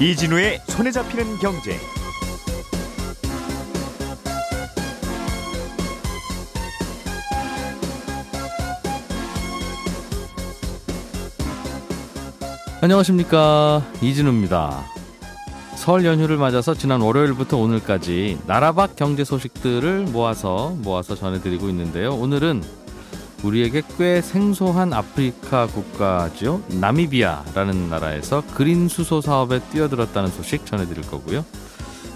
이진우의 손에 잡히는 경제. 안녕하십니까 이진우입니다. 설 연휴를 맞아서 지난 월요일부터 오늘까지 나라 밖 경제 소식들을 모아서 모아서 전해드리고 있는데요. 오늘은 우리에게 꽤 생소한 아프리카 국가죠. 나미비아라는 나라에서 그린 수소 사업에 뛰어들었다는 소식 전해드릴 거고요.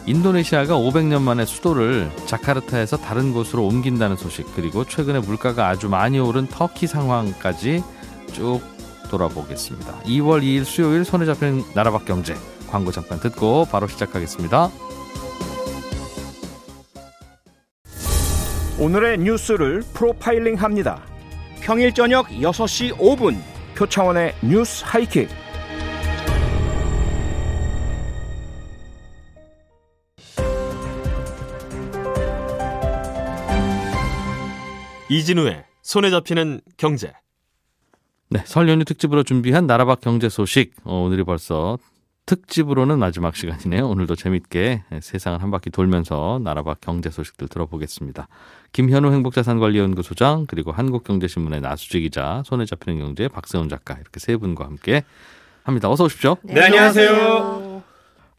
인도네시아가 500년 만에 수도를 자카르타에서 다른 곳으로 옮긴다는 소식 그리고 최근에 물가가 아주 많이 오른 터키 상황까지 쭉 돌아보겠습니다. 2월 2일 수요일 손에 잡히는 나라 밖 경제 광고 잠깐 듣고 바로 시작하겠습니다. 오늘의 뉴스를 프로파일링 합니다. 평일 저녁 6시 5분 표창원의 뉴스 하이킥. 이진우의 손에 잡히는 경제. 네, 설 연휴 특집으로 준비한 나라밖 경제 소식. 어, 오늘이 벌써 특집으로는 마지막 시간이네요. 오늘도 재밌게 세상을 한 바퀴 돌면서 나라밖 경제 소식들 들어보겠습니다. 김현우 행복자산관리연구소장 그리고 한국경제신문의 나수지 기자, 손에 잡히는 경제 박세훈 작가 이렇게 세 분과 함께 합니다. 어서 오십시오. 네, 안녕하세요.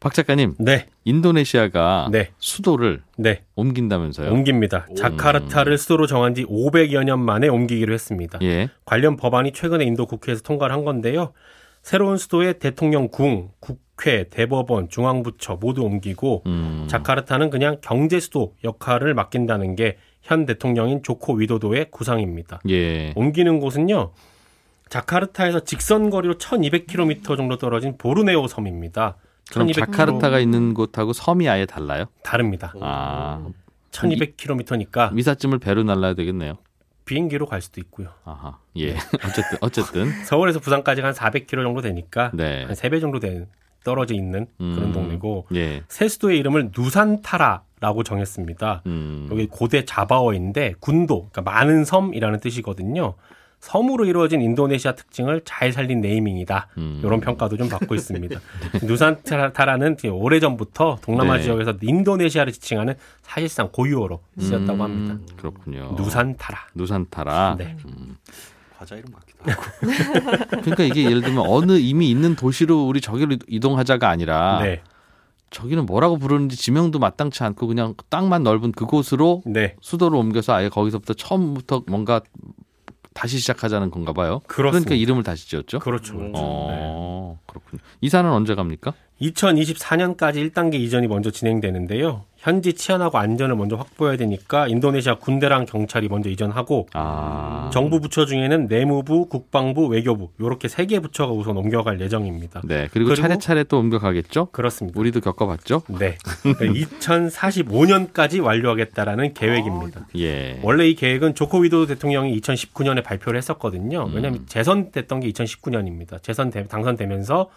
박 작가님, 네, 인도네시아가 네, 수도를 네. 옮긴다면서요? 옮깁니다. 자카르타를 수도로 정한 지 500여 년 만에 옮기기로 했습니다. 예. 관련 법안이 최근에 인도 국회에서 통과를 한 건데요. 새로운 수도에 대통령 궁, 국회, 대법원, 중앙부처 모두 옮기고 음. 자카르타는 그냥 경제 수도 역할을 맡긴다는 게 현 대통령인 조코 위도도의 구상입니다. 예. 옮기는 곳은요. 자카르타에서 직선 거리로 1200km 정도 떨어진 보르네오 섬입니다. 그럼 1200km 자카르타가 있는 곳하고 섬이 아예 달라요? 다릅니다. 아, 1200km니까 미사쯤을 배로 날라야 되겠네요. 비행기로 갈 수도 있고요. 아하. 예. 어쨌든 어쨌든 서울에서 부산까지 한 400km 정도 되니까 네. 한 3배 정도 된 떨어져 있는 그런 음. 동네고 예. 새 수도의 이름을 누산타라라고 정했습니다. 음. 여기 고대 자바어인데 군도, 그러니까 많은 섬이라는 뜻이거든요. 섬으로 이루어진 인도네시아 특징을 잘 살린 네이밍이다. 음. 이런 평가도 좀 받고 있습니다. 누산타라는 오래전부터 동남아 네. 지역에서 인도네시아를 지칭하는 사실상 고유어로 쓰였다고 음, 합니다. 그렇군요. 누산타라. 누산타라. 네. 음. 과자 이름 같기도 하고. 그러니까 이게 예를 들면 어느 이미 있는 도시로 우리 저기로 이동하자가 아니라 네. 저기는 뭐라고 부르는지 지명도 마땅치 않고 그냥 땅만 넓은 그곳으로 네. 수도를 옮겨서 아예 거기서부터 처음부터 뭔가 다시 시작하자는 건가 봐요. 그렇습니다. 그러니까 이름을 다시 지었죠. 그렇죠. 그렇죠. 어, 그렇군요. 이사는 언제 갑니까? 2024년까지 1단계 이전이 먼저 진행되는데요. 현지 치안하고 안전을 먼저 확보해야 되니까 인도네시아 군대랑 경찰이 먼저 이전하고 아. 정부 부처 중에는 내무부, 국방부, 외교부 이렇게 세 개 부처가 우선 옮겨갈 예정입니다. 네. 그리고, 그리고- 차례차례 또 옮겨가겠죠? 그렇습니다. 우리도 겪어봤죠? 네. 2045년까지 완료하겠다라는 계획입니다. 예. 원래 이 계획은 조코 위도도 대통령이 2019년에 발표를 했었거든요. 왜냐하면 음. 재선됐던 게 2019년입니다. 재선 당선되면서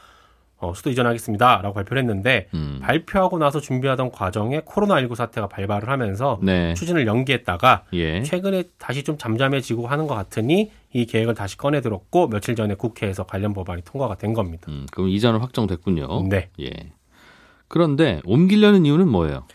어, 수도 이전하겠습니다 라고 발표를 했는데 음. 발표하고 나서 준비하던 과정에 코로나19 사태가 발발을 하면서 네. 추진을 연기했다가 예. 최근에 다시 좀 잠잠해지고 하는 것 같으니 이 계획을 다시 꺼내들었고 며칠 전에 국회에서 관련 법안이 통과가 된 겁니다. 음, 그럼 이전은 확정됐군요. 네. 예. 그런데 옮기려는 이유는 뭐예요?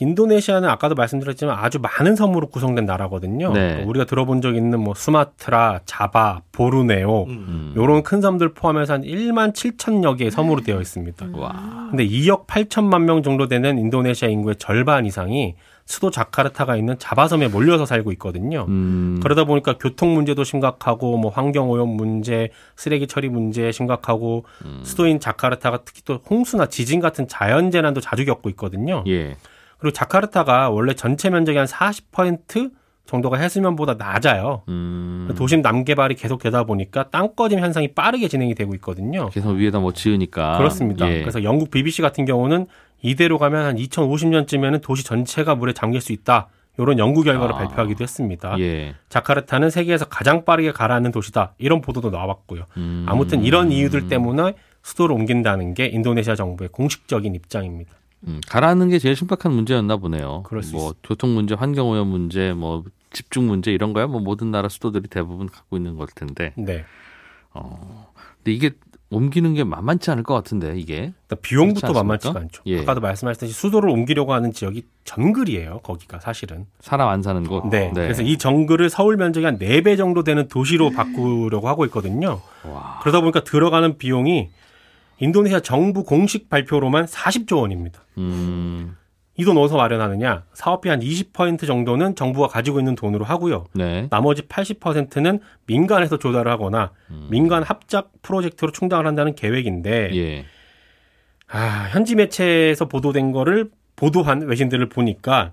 인도네시아는 아까도 말씀드렸지만 아주 많은 섬으로 구성된 나라거든요. 네. 그러니까 우리가 들어본 적 있는 뭐 수마트라, 자바, 보르네오 음. 요런 큰 섬들 포함해서 한 1만 7천여 개의 섬으로 되어 있습니다. 와. 근데 2억 8천만 명 정도 되는 인도네시아 인구의 절반 이상이 수도 자카르타가 있는 자바섬에 몰려서 살고 있거든요. 음. 그러다 보니까 교통 문제도 심각하고 뭐 환경 오염 문제, 쓰레기 처리 문제 심각하고 음. 수도인 자카르타가 특히 또 홍수나 지진 같은 자연 재난도 자주 겪고 있거든요. 예. 그리고 자카르타가 원래 전체 면적이 한40% 정도가 해수면보다 낮아요. 음. 도심 남개발이 계속 되다 보니까 땅 꺼짐 현상이 빠르게 진행이 되고 있거든요. 계속 위에다 뭐 지으니까. 그렇습니다. 예. 그래서 영국 BBC 같은 경우는 이대로 가면 한 2050년쯤에는 도시 전체가 물에 잠길 수 있다. 이런 연구 결과를 아. 발표하기도 했습니다. 예. 자카르타는 세계에서 가장 빠르게 가라앉는 도시다. 이런 보도도 나왔고요. 음. 아무튼 이런 이유들 때문에 수도를 옮긴다는 게 인도네시아 정부의 공식적인 입장입니다. 음, 가라앉는 게 제일 심각한 문제였나 보네요. 뭐 교통 문제, 환경 오염 문제, 뭐 집중 문제 이런 거야 뭐 모든 나라 수도들이 대부분 갖고 있는 걸 텐데. 네. 어. 근데 이게 옮기는 게 만만치 않을 것 같은데 이게 그러니까 비용부터 만만치가? 않죠. 예. 아까도 말씀하셨듯이 수도를 옮기려고 하는 지역이 정글이에요. 거기가 사실은. 사람 안 사는 곳. 네. 그래서 이 정글을 서울 면적이 한 4배 정도 되는 도시로 바꾸려고 하고 있거든요. 와. 그러다 보니까 들어가는 비용이 인도네시아 정부 공식 발표로만 40조 원입니다. 음, 이돈 어디서 마련하느냐? 사업비 한 20% 정도는 정부가 가지고 있는 돈으로 하고요. 네. 나머지 80%는 민간에서 조달을 하거나 민간 합작 프로젝트로 충당을 한다는 계획인데 예. 아, 현지 매체에서 보도된 거를 보도한 외신들을 보니까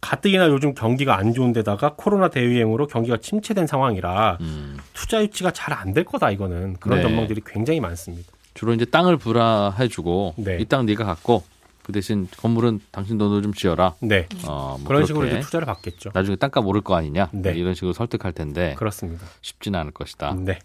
가뜩이나 요즘 경기가 안 좋은 데다가 코로나 대유행으로 경기가 침체된 상황이라 음. 투자 유치가 잘 안 될 거다 이거는 그런 네. 전망들이 굉장히 많습니다. 주로 이제 땅을 불화해주고 네. 이땅 네가 갖고 그 대신 건물은 당신 돈으로 좀 지어라. 네. 어, 뭐 그런 식으로 투자를 받겠죠. 나중에 땅값 오를 거 아니냐 네. 이런 식으로 설득할 텐데 그렇습니다. 쉽지는 않을 것이다. 네.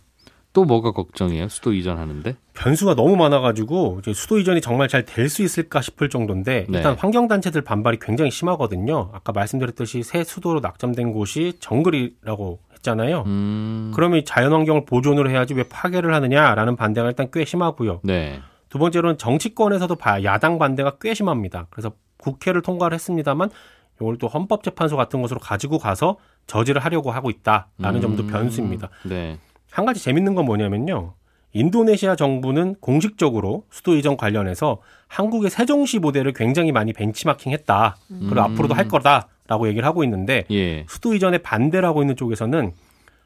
또 뭐가 걱정이에요? 수도 이전하는데? 변수가 너무 많아가지고 이제 수도 이전이 정말 잘 될 수 있을까 싶을 정도인데 네. 일단 환경단체들 반발이 굉장히 심하거든요. 아까 말씀드렸듯이 새 수도로 낙점된 곳이 정글이라고 했잖아요. 음, 그러면 이 자연 환경을 보존을 해야지 왜 파괴를 하느냐라는 반대가 일단 꽤 심하고요. 네. 두 번째로는 정치권에서도 봐- 야당 반대가 꽤 심합니다. 그래서 국회를 통과를 했습니다만 이걸 또 헌법재판소 같은 곳으로 가지고 가서 저지를 하려고 하고 있다라는 음, 점도 변수입니다. 네. 한 가지 재밌는 건 뭐냐면요. 인도네시아 정부는 공식적으로 수도 이전 관련해서 한국의 세종시 모델을 굉장히 많이 벤치마킹했다. 그리고 음. 앞으로도 할 거다 라고 얘기를 하고 있는데 예. 수도 이전에 반대를 하고 있는 쪽에서는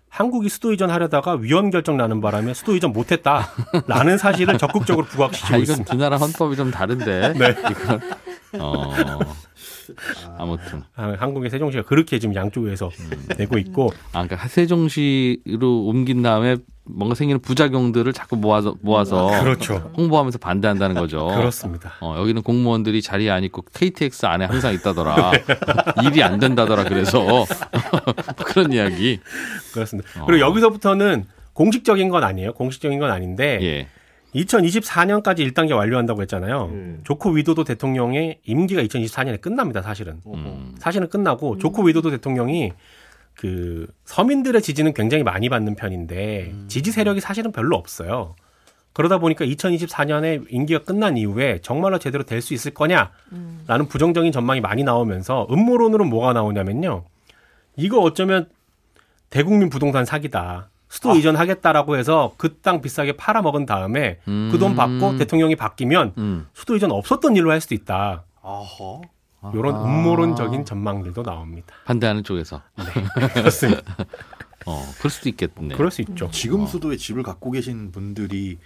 한국이 수도 이전 하려다가 위헌 결정 나는 바람에 수도 이전 못했다라는 사실을 적극적으로 아, 부각시키고 이건 있습니다. 두 나라 헌법이 좀 다른데. 네. 이건 어. 아무튼 아, 한국의 세종시가 그렇게 지금 양쪽에서 내고 있고 아 그러니까 세종시로 옮긴 다음에 뭔가 생기는 부작용들을 자꾸 모아서 모아서 그렇죠. 홍보하면서 반대한다는 거죠. 그렇습니다. 어, 여기는 공무원들이 자리에 안 있고 KTX 안에 항상 있다더라. 일이 안 된다더라. 그래서 그런 이야기. 그렇습니다. 어. 그리고 여기서부터는 공식적인 건 아니에요. 공식적인 건 아닌데 예. 2024년까지 1단계 완료한다고 했잖아요. 음. 조코 위도도 대통령의 임기가 2024년에 끝납니다. 사실은. 음. 사실은 끝나고 조코 위도도 대통령이 그 서민들의 지지는 굉장히 많이 받는 편인데 지지 세력이 사실은 별로 없어요. 그러다 보니까 2024년에 임기가 끝난 이후에 정말로 제대로 될 수 있을 거냐라는 부정적인 전망이 많이 나오면서 음모론으로는 뭐가 나오냐면요. 이거 어쩌면 대국민 부동산 사기다. 수도 이전하겠다라고 해서 그 땅 비싸게 팔아먹은 다음에 음. 그돈 받고 대통령이 바뀌면 음. 수도 이전 없었던 일로 할 수도 있다. 아하. 이런 아하. 음모론적인 전망들도 나옵니다. 반대하는 쪽에서. 그렇습니다. 어, 그럴 수도 있겠네. 그럴 수 있죠. 지금 수도에 집을 갖고 계신 분들이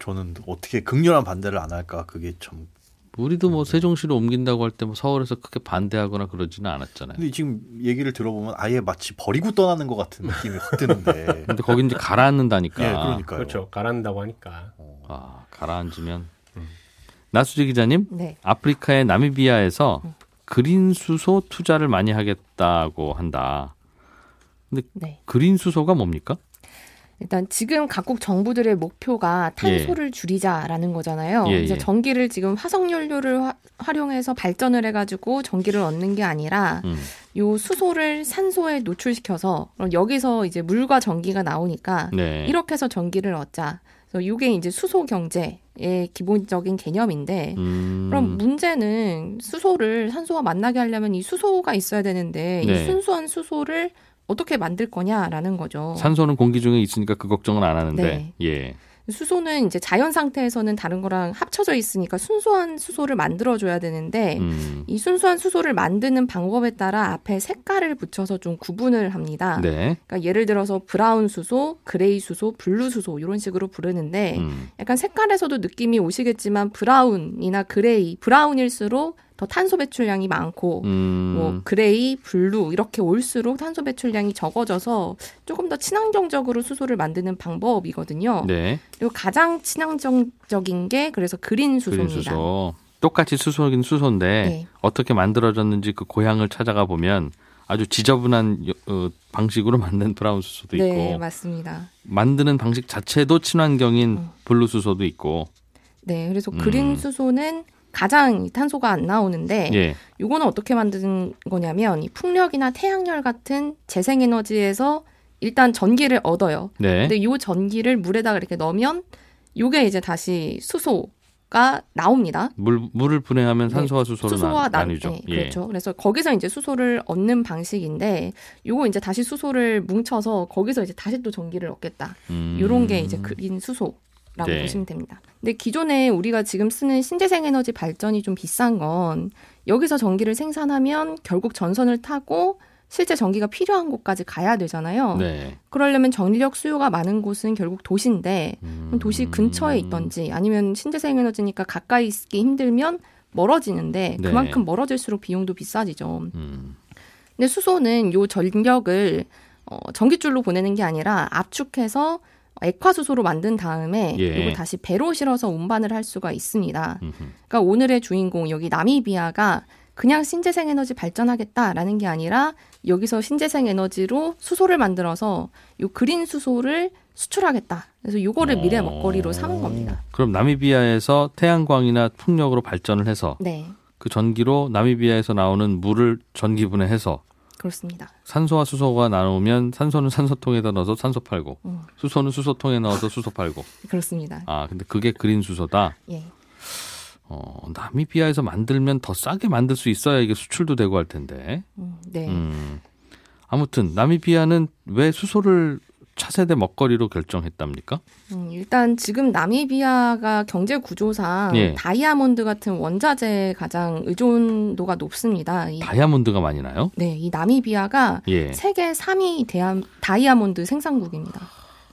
저는 어떻게 극렬한 반대를 안 할까 그게 참. 우리도 뭐 세종시로 옮긴다고 할 때 뭐 서울에서 크게 반대하거나 그러지는 않았잖아요. 근데 지금 얘기를 들어보면 아예 마치 버리고 떠나는 것 같은 느낌이 확 드는데. 근데 거긴 이제 가라앉는다니까. 예, 그러니까요. 그렇죠. 가라앉는다고 하니까. 아, 가라앉으면. 나수지 기자님, 네. 아프리카의 나미비아에서 그린 수소 투자를 많이 하겠다고 한다. 네. 그린 수소가 뭡니까? 일단 지금 각국 정부들의 목표가 탄소를 줄이자라는 거잖아요. 예, 그래서 예. 전기를 지금 화석 연료를 화- 활용해서 발전을 해가지고 전기를 얻는 게 아니라 음. 요 수소를 산소에 노출시켜서 그럼 여기서 이제 물과 전기가 나오니까 네. 이렇게 해서 전기를 얻자. 그래서 이게 이제 수소 경제의 기본적인 개념인데 음. 그럼 문제는 수소를 산소와 만나게 하려면 이 수소가 있어야 되는데 네. 이 순수한 수소를 어떻게 만들 거냐라는 거죠. 산소는 공기 중에 있으니까 그 걱정은 안 하는데. 네. 예. 수소는 이제 자연 상태에서는 다른 거랑 합쳐져 있으니까 순수한 수소를 만들어 줘야 되는데 음. 이 순수한 수소를 만드는 방법에 따라 앞에 색깔을 붙여서 좀 구분을 합니다. 네. 그러니까 예를 들어서 브라운 수소, 그레이 수소, 블루 수소 이런 식으로 부르는데 음. 약간 색깔에서도 느낌이 오시겠지만 브라운이나 그레이, 브라운일수록 더 탄소 배출량이 많고 음. 뭐 그레이, 블루 이렇게 올수록 탄소 배출량이 적어져서 조금 더 친환경적으로 수소를 만드는 방법이거든요. 네. 그리고 가장 친환경적인 게 그래서 그린 그린 수소입니다. 수소. 똑같이 수소긴 수소인데 네. 어떻게 만들어졌는지 그 고향을 찾아가 보면 아주 지저분한 여- 어, 방식으로 만든 브라운 수소도 있고 네, 맞습니다. 만드는 방식 자체도 친환경인 음. 블루 수소도 있고. 네, 그래서 음. 그린 수소는 가장 탄소가 안 나오는데 예. 요거는 어떻게 만드는 거냐면 이 풍력이나 태양열 같은 재생에너지에서 일단 전기를 얻어요. 네. 근데 요 전기를 물에다가 이렇게 넣으면 요게 이제 다시 수소 가 나옵니다. 물 물을 분해하면 네. 산소와 수소로 수소와 나, 나, 나뉘죠. 네, 예. 그렇죠. 그래서 거기서 이제 수소를 얻는 방식인데 요거 이제 다시 수소를 뭉쳐서 거기서 이제 다시 또 전기를 얻겠다. 음. 요런 게 이제 그린 수소 라고 네. 보시면 됩니다. 근데 기존에 우리가 지금 쓰는 신재생 에너지 발전이 좀 비싼 건 여기서 전기를 생산하면 결국 전선을 타고 실제 전기가 필요한 곳까지 가야 되잖아요. 네. 그러려면 전력 수요가 많은 곳은 결국 도시인데 음. 도시 근처에 있던지 아니면 신재생 에너지니까 가까이 있기 힘들면 멀어지는데 네. 그만큼 멀어질수록 비용도 비싸지죠. 음. 근데 수소는 요 전력을 어, 전기줄로 보내는 게 아니라 압축해서 액화수소로 만든 다음에 예. 이걸 다시 배로 실어서 운반을 할 수가 있습니다. 음흠. 그러니까 오늘의 주인공 여기 나미비아가 그냥 신재생 에너지 발전하겠다라는 게 아니라 여기서 신재생 에너지로 수소를 만들어서 요 그린 수소를 수출하겠다. 그래서 요거를 미래 어. 먹거리로 삼은 겁니다. 그럼 나미비아에서 태양광이나 풍력으로 발전을 해서 네, 그 전기로 나미비아에서 나오는 물을 전기 분해해서 그렇습니다. 산소와 수소가 나오면 산소는 산소통에다 넣어서 산소 팔고 음. 수소는 수소통에 넣어서 수소 팔고 그렇습니다. 아 근데 그게 그린 수소다. 예. 어, 나미비아에서 만들면 더 싸게 만들 수 있어야 이게 수출도 되고 할 텐데. 음, 네. 음. 아무튼 나미비아는 왜 수소를 차세대 먹거리로 결정했답니까? 음, 일단 지금 나미비아가 경제 구조상 예. 다이아몬드 같은 원자재에 가장 의존도가 높습니다. 이, 다이아몬드가 많이 나요? 네, 이 나미비아가 예. 세계 3위 대한, 다이아몬드 생산국입니다.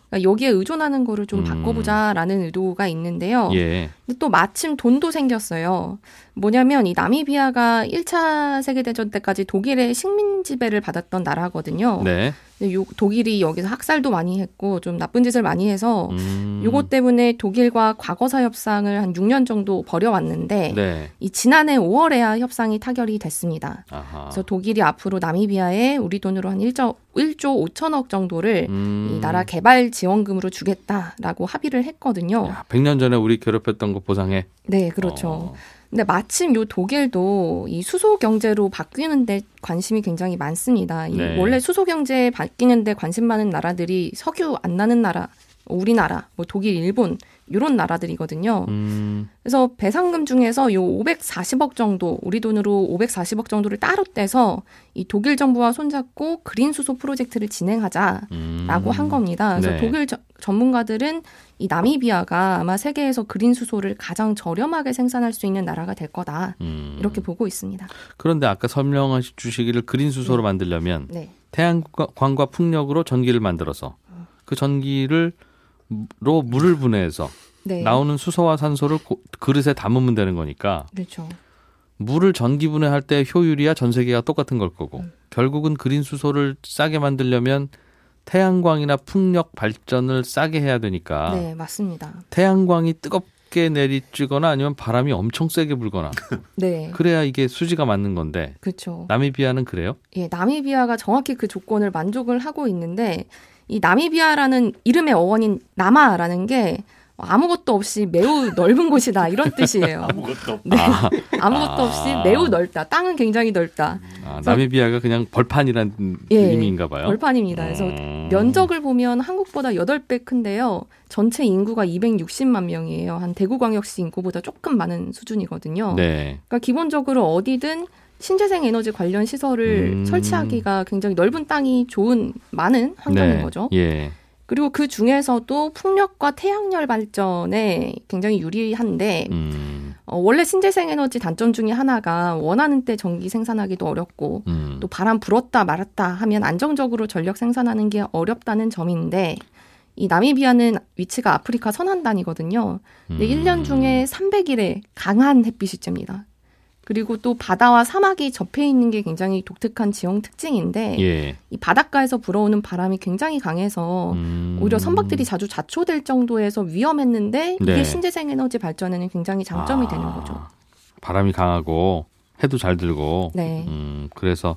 그러니까 여기에 의존하는 거를 좀 음. 바꿔보자라는 의도가 있는데요. 예. 또 마침 돈도 생겼어요. 뭐냐면 이 나미비아가 1차 세계대전 때까지 독일의 식민 지배를 받았던 나라거든요. 네. 요, 독일이 여기서 학살도 많이 했고 좀 나쁜 짓을 많이 해서 음. 요것 때문에 독일과 과거사 협상을 한 6년 정도 벌여왔는데 네. 이 지난해 5월에야 협상이 타결이 됐습니다. 아하. 그래서 독일이 앞으로 나미비아에 우리 돈으로 한 1조, 1조 5천억 정도를 음. 이 나라 개발 지원금으로 주겠다라고 합의를 했거든요. 야, 100년 전에 우리 괴롭혔던 거 보상해. 네, 그렇죠. 어. 근데 마침 요 독일도 이 수소 경제로 바뀌는데 관심이 굉장히 많습니다. 이 네. 원래 수소 경제에 바뀌는데 관심 많은 나라들이 석유 안 나는 나라, 우리나라, 뭐 독일, 일본 이런 나라들이거든요. 음. 그래서 배상금 중에서 요 540억 정도, 우리 돈으로 540억 정도를 따로 떼서 이 독일 정부와 손잡고 그린 수소 프로젝트를 진행하자라고 음. 한 겁니다. 그래서 네. 독일 저- 전문가들은 이 나미비아가 아마 세계에서 그린 수소를 가장 저렴하게 생산할 수 있는 나라가 될 거다. 음. 이렇게 보고 있습니다. 그런데 아까 설명해 주시기를 그린 수소로 만들려면 네. 태양광과 풍력으로 전기를 만들어서 그 전기를 로 물을 분해해서 네. 나오는 수소와 산소를 고- 그릇에 담으면 되는 거니까 그렇죠. 물을 전기 분해할 때 효율이야 전 세계가 똑같은 걸 거고 음. 결국은 그린 수소를 싸게 만들려면 태양광이나 풍력 발전을 싸게 해야 되니까 네, 맞습니다. 태양광이 뜨겁게 내리쬐거나 아니면 바람이 엄청 세게 불거나 네. 그래야 이게 수지가 맞는 건데 그렇죠. 나미비아는 그래요? 예, 나미비아가 정확히 그 조건을 만족을 하고 있는데 이 나미비아라는 이름의 어원인 나마라는 게 아무것도 없이 매우 넓은 곳이다 이런 뜻이에요. 아무것도 없. 네. 아 무것도 아. 없이 매우 넓다. 땅은 굉장히 넓다. 아, 나미비아가 그냥 벌판이란 예, 의미인가 봐요. 벌판입니다. 그래서 음. 면적을 보면 한국보다 8배 큰데요. 전체 인구가 260만 명이에요. 한 대구광역시 인구보다 조금 많은 수준이거든요. 네. 그러니까 기본적으로 어디든 신재생 에너지 관련 시설을 음. 설치하기가 굉장히 넓은 땅이 좋은 많은 환경인 네. 거죠. 예. 그리고 그 중에서도 풍력과 태양열 발전에 굉장히 유리한데 음. 어, 원래 신재생 에너지 단점 중에 하나가 원하는 때 전기 생산하기도 어렵고 음. 또 바람 불었다 말았다 하면 안정적으로 전력 생산하는 게 어렵다는 점인데 이 나미비아는 위치가 아프리카 서남단이거든요. 근데 음. 1년 중에 300일의 강한 햇빛이 쬐입니다. 그리고 또 바다와 사막이 접해 있는 게 굉장히 독특한 지형 특징인데 예. 이 바닷가에서 불어오는 바람이 굉장히 강해서 음. 오히려 선박들이 자주 자초될 정도에서 위험했는데 이게 네. 신재생 에너지 발전에는 굉장히 장점이 아, 되는 거죠. 바람이 강하고 해도 잘 들고. 네. 음, 그래서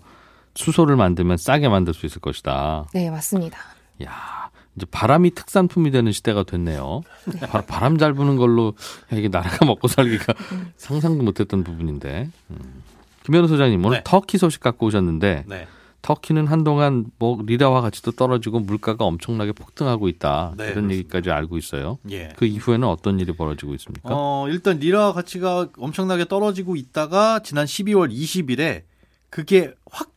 수소를 만들면 싸게 만들 수 있을 것이다. 네, 맞습니다. 야, 이제 바람이 특산품이 되는 시대가 됐네요. 바, 람잘 부는 걸로 야, 이게 나라가 먹고 살기가 상상도 못했던 부분인데. 음. 김현우 소장님 오늘 네. 터키 소식 갖고 오셨는데 네. 터키는 한동안 뭐 리라와 가치도 떨어지고 물가가 엄청나게 폭등하고 있다. 네, 이런 그렇습니다. 얘기까지 알고 있어요. 예. 그 이후에는 어떤 일이 벌어지고 있습니까? 어, 일단 리라 가치가 엄청나게 떨어지고 있다가 지난 12월 20일에 그게 확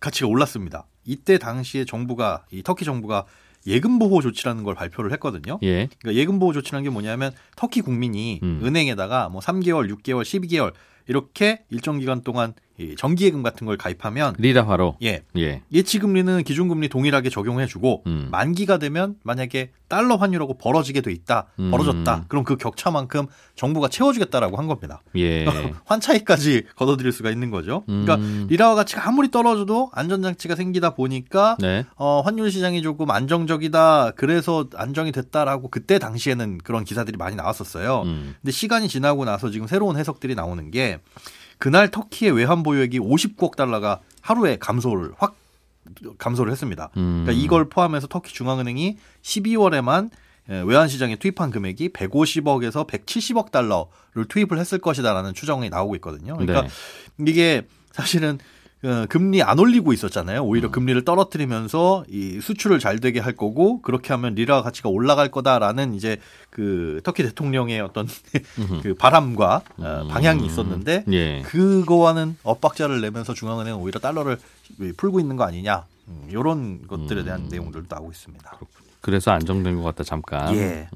가치가 올랐습니다. 이때 당시에 정부가 이 터키 정부가 예금 보호 조치라는 걸 발표를 했거든요. 예. 그러니까 예금 보호 조치라는 게 뭐냐면 터키 국민이 음. 은행에다가 뭐 3개월, 6개월, 12개월 이렇게 일정 기간 동안 이 정기 예금 같은 걸 가입하면 리라화로. 예, 예. 예치 금리는 기준 금리 동일하게 적용해 주고 음. 만기가 되면 만약에 달러 환율하고 벌어지게 돼 있다. 음. 벌어졌다. 그럼 그 격차만큼 정부가 채워 주겠다라고 한 겁니다. 예. 환차익까지 걷어들일 수가 있는 거죠. 그러니까 음. 리라와 가치가 아무리 떨어져도 안전장치가 생기다 보니까 네. 어, 환율 시장이 조금 안정적이다. 그래서 안정이 됐다라고 그때 당시에는 그런 기사들이 많이 나왔었어요. 음. 근데 시간이 지나고 나서 지금 새로운 해석들이 나오는 게 그날 터키의 외환 보유액이 59억 달러가 하루에 감소를 확 감소를 했습니다. 음. 그러니까 이걸 포함해서 터키 중앙은행이 12월에만 외환 시장에 투입한 금액이 150억에서 170억 달러를 투입을 했을 것이다라는 추정이 나오고 있거든요. 그러니까 네. 이게 사실은 어, 금리 안 올리고 있었잖아요. 오히려 음. 금리를 떨어뜨리면서 이 수출을 잘 되게 할 거고 그렇게 하면 리라 가치가 올라갈 거다라는 이제 그 터키 대통령의 어떤 그 바람과 어, 방향이 있었는데 예. 그거와는 엇박자를 내면서 중앙은행은 오히려 달러를 풀고 있는 거 아니냐 음, 이런 것들에 대한 내용들도 나오고 있습니다. 그래서 안정된 것 같다 잠깐. 예.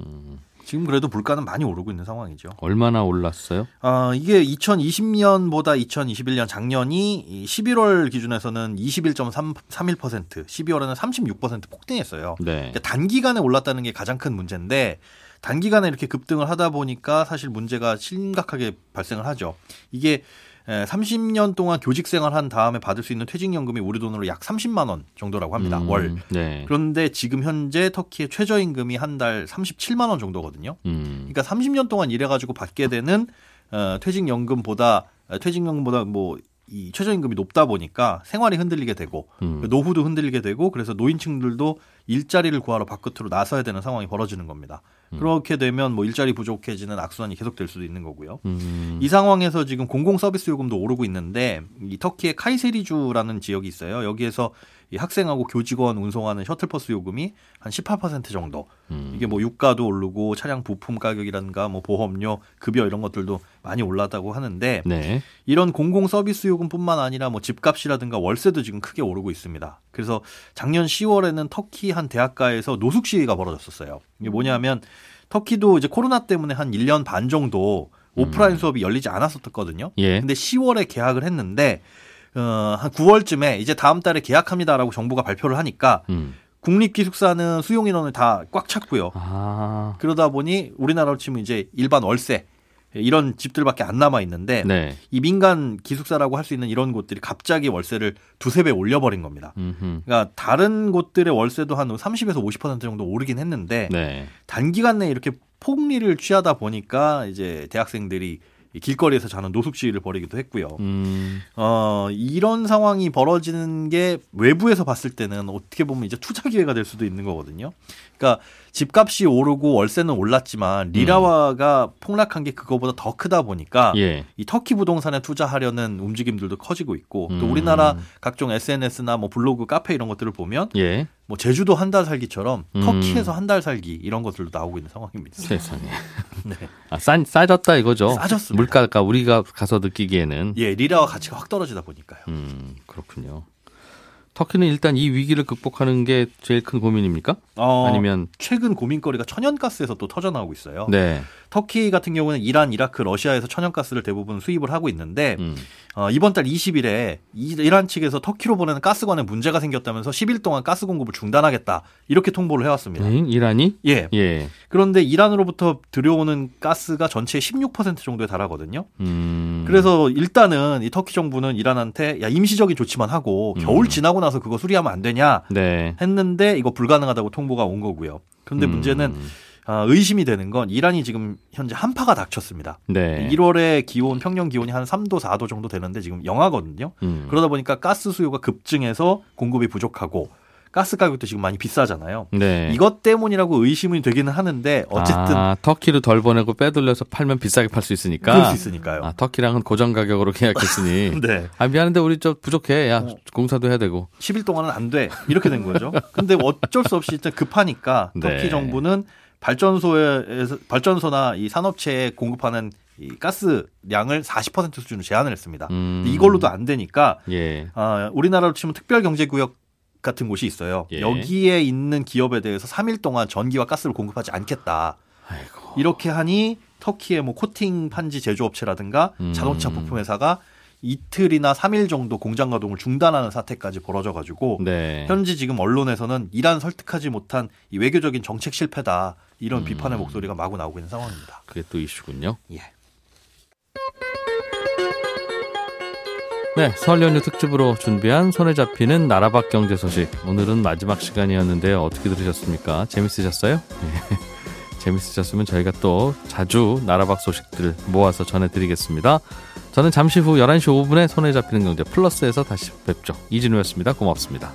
지금 그래도 물가는 많이 오르고 있는 상황이죠. 얼마나 올랐어요? 어, 이게 2020년보다 2021년 작년이 이 11월 기준에서는 21.31%, 12월에는 36% 폭등했어요. 네. 그러니까 단기간에 올랐다는 게 가장 큰 문제인데 단기간에 이렇게 급등을 하다 보니까 사실 문제가 심각하게 발생을 하죠. 이게 30년 동안 교직 생활한 다음에 받을 수 있는 퇴직연금이 우리 돈으로 약 30만 원 정도라고 합니다. 음, 월. 네. 그런데 지금 현재 터키의 최저임금이 한 달 37만 원 정도거든요. 음. 그러니까 30년 동안 일해가지고 받게 되는 어, 퇴직연금보다 어, 퇴직연금보다 뭐 이 최저임금이 높다 보니까 생활이 흔들리게 되고 음. 노후도 흔들리게 되고 그래서 노인층들도 일자리를 구하러 바깥으로 나서야 되는 상황이 벌어지는 겁니다. 음. 그렇게 되면 뭐 일자리 부족해지는 악순환이 계속될 수도 있는 거고요. 음. 이 상황에서 지금 공공 서비스 요금도 오르고 있는데 이 터키의 카이세리주라는 지역이 있어요. 여기에서 이 학생하고 교직원 운송하는 셔틀버스 요금이 한 18% 정도. 음. 이게 뭐 유가도 오르고 차량 부품 가격이라든가 뭐 보험료, 급여 이런 것들도 많이 올랐다고 하는데 네. 이런 공공 서비스 요금뿐만 아니라 뭐 집값이라든가 월세도 지금 크게 오르고 있습니다. 그래서 작년 10월에는 터키 한 대학가에서 노숙 시위가 벌어졌었어요. 이게 뭐냐면 터키도 이제 코로나 때문에 한 1년 반 정도 오프라인 수업이 열리지 않았었거든요. 예. 근데 10월에 계약을 했는데 어, 한 9월쯤에 이제 다음 달에 계약합니다라고 정부가 발표를 하니까 음. 국립기숙사는 수용 인원을 다 꽉 찼고요. 아. 그러다 보니 우리나라로 치면 이제 일반 월세 이런 집들밖에 안 남아 있는데 네. 이 민간 기숙사라고 할 수 있는 이런 곳들이 갑자기 월세를 두세 배 올려버린 겁니다. 음흠. 그러니까 다른 곳들의 월세도 한 30에서 50% 정도 오르긴 했는데 네. 단기간 내에 이렇게 폭리를 취하다 보니까 이제 대학생들이 이 길거리에서 자는 노숙 시위를 벌이기도 했고요. 음. 어, 이런 상황이 벌어지는 게 외부에서 봤을 때는 어떻게 보면 이제 투자 기회가 될 수도 있는 거거든요. 그러니까 집값이 오르고 월세는 올랐지만 리라화가 폭락한 게 그거보다 더 크다 보니까 예. 이 터키 부동산에 투자하려는 움직임들도 커지고 있고 또 음. 우리나라 각종 SNS나 뭐 블로그, 카페 이런 것들을 보면 예. 뭐 제주도 한 달 살기처럼 음. 터키에서 한 달 살기 이런 것들도 나오고 있는 상황입니다. 세상에. 네. 아, 싸, 싸졌다 이거죠. 싸졌습니다. 물가가 우리가 가서 느끼기에는. 예, 리라와 가치가 확 떨어지다 보니까요. 음, 그렇군요. 터키는 일단 이 위기를 극복하는 게 제일 큰 고민입니까? 어, 아니면 최근 고민거리가 천연가스에서 또 터져 나오고 있어요. 네. 터키 같은 경우는 이란, 이라크, 러시아에서 천연가스를 대부분 수입을 하고 있는데 음. 어, 이번 달 20일에 이란 측에서 터키로 보내는 가스관에 문제가 생겼다면서 10일 동안 가스 공급을 중단하겠다 이렇게 통보를 해왔습니다. 응? 이란이? 예. 예. 그런데 이란으로부터 들여오는 가스가 전체의 16% 정도에 달하거든요. 음. 그래서 일단은 이 터키 정부는 이란한테 야 임시적인 조치만 하고 음. 겨울 지나고 나서 그거 수리하면 안 되냐 네. 했는데 이거 불가능하다고 통보가 온 거고요. 그런데 음. 문제는 아, 의심이 되는 건 이란이 지금 현재 한파가 닥쳤습니다. 네. 1월에 기온 평년 기온이 한 3도 4도 정도 되는데 지금 영하거든요. 음. 그러다 보니까 가스 수요가 급증해서 공급이 부족하고 가스 가격도 지금 많이 비싸잖아요. 네. 이것 때문이라고 의심이 되기는 하는데 어쨌든 아, 터키로 덜 보내고 빼돌려서 팔면 비싸게 팔 수 있으니까. 그럴 수 있으니까요. 아, 터키랑은 고정 가격으로 계약했으니. 네. 아, 미안한데 우리 저 부족해. 야, 어. 공사도 해야 되고. 10일 동안은 안 돼. 이렇게 된 거죠. 근데 어쩔 수 없이 일단 급하니까 네. 터키 정부는 발전소에서 발전소나 이 산업체에 공급하는 이 가스량을 40% 수준으로 제한을 했습니다. 음. 이걸로도 안 되니까 예. 아, 우리나라로 치면 특별경제구역 같은 곳이 있어요. 예. 여기에 있는 기업에 대해서 3일 동안 전기와 가스를 공급하지 않겠다. 아이고. 이렇게 하니 터키의 뭐 코팅 판지 제조업체라든가 음. 자동차 부품 회사가 이틀이나 3일 정도 공장 가동을 중단하는 사태까지 벌어져 가지고 네. 현재 지금 언론에서는 이란 설득하지 못한 이 외교적인 정책 실패다 이런 음. 비판의 목소리가 마구 나오고 있는 상황입니다. 그게 또 이슈군요. 예. 네, 설 연휴 특집으로 준비한 손에 잡히는 나라 밖 경제 소식. 오늘은 마지막 시간이었는데요. 어떻게 들으셨습니까? 재밌으셨어요? 네. 재밌으셨으면 저희가 또 자주 나라 밖 소식들 모아서 전해드리겠습니다. 저는 잠시 후 11시 5분에 손에 잡히는 경제 플러스에서 다시 뵙죠. 이진우였습니다. 고맙습니다.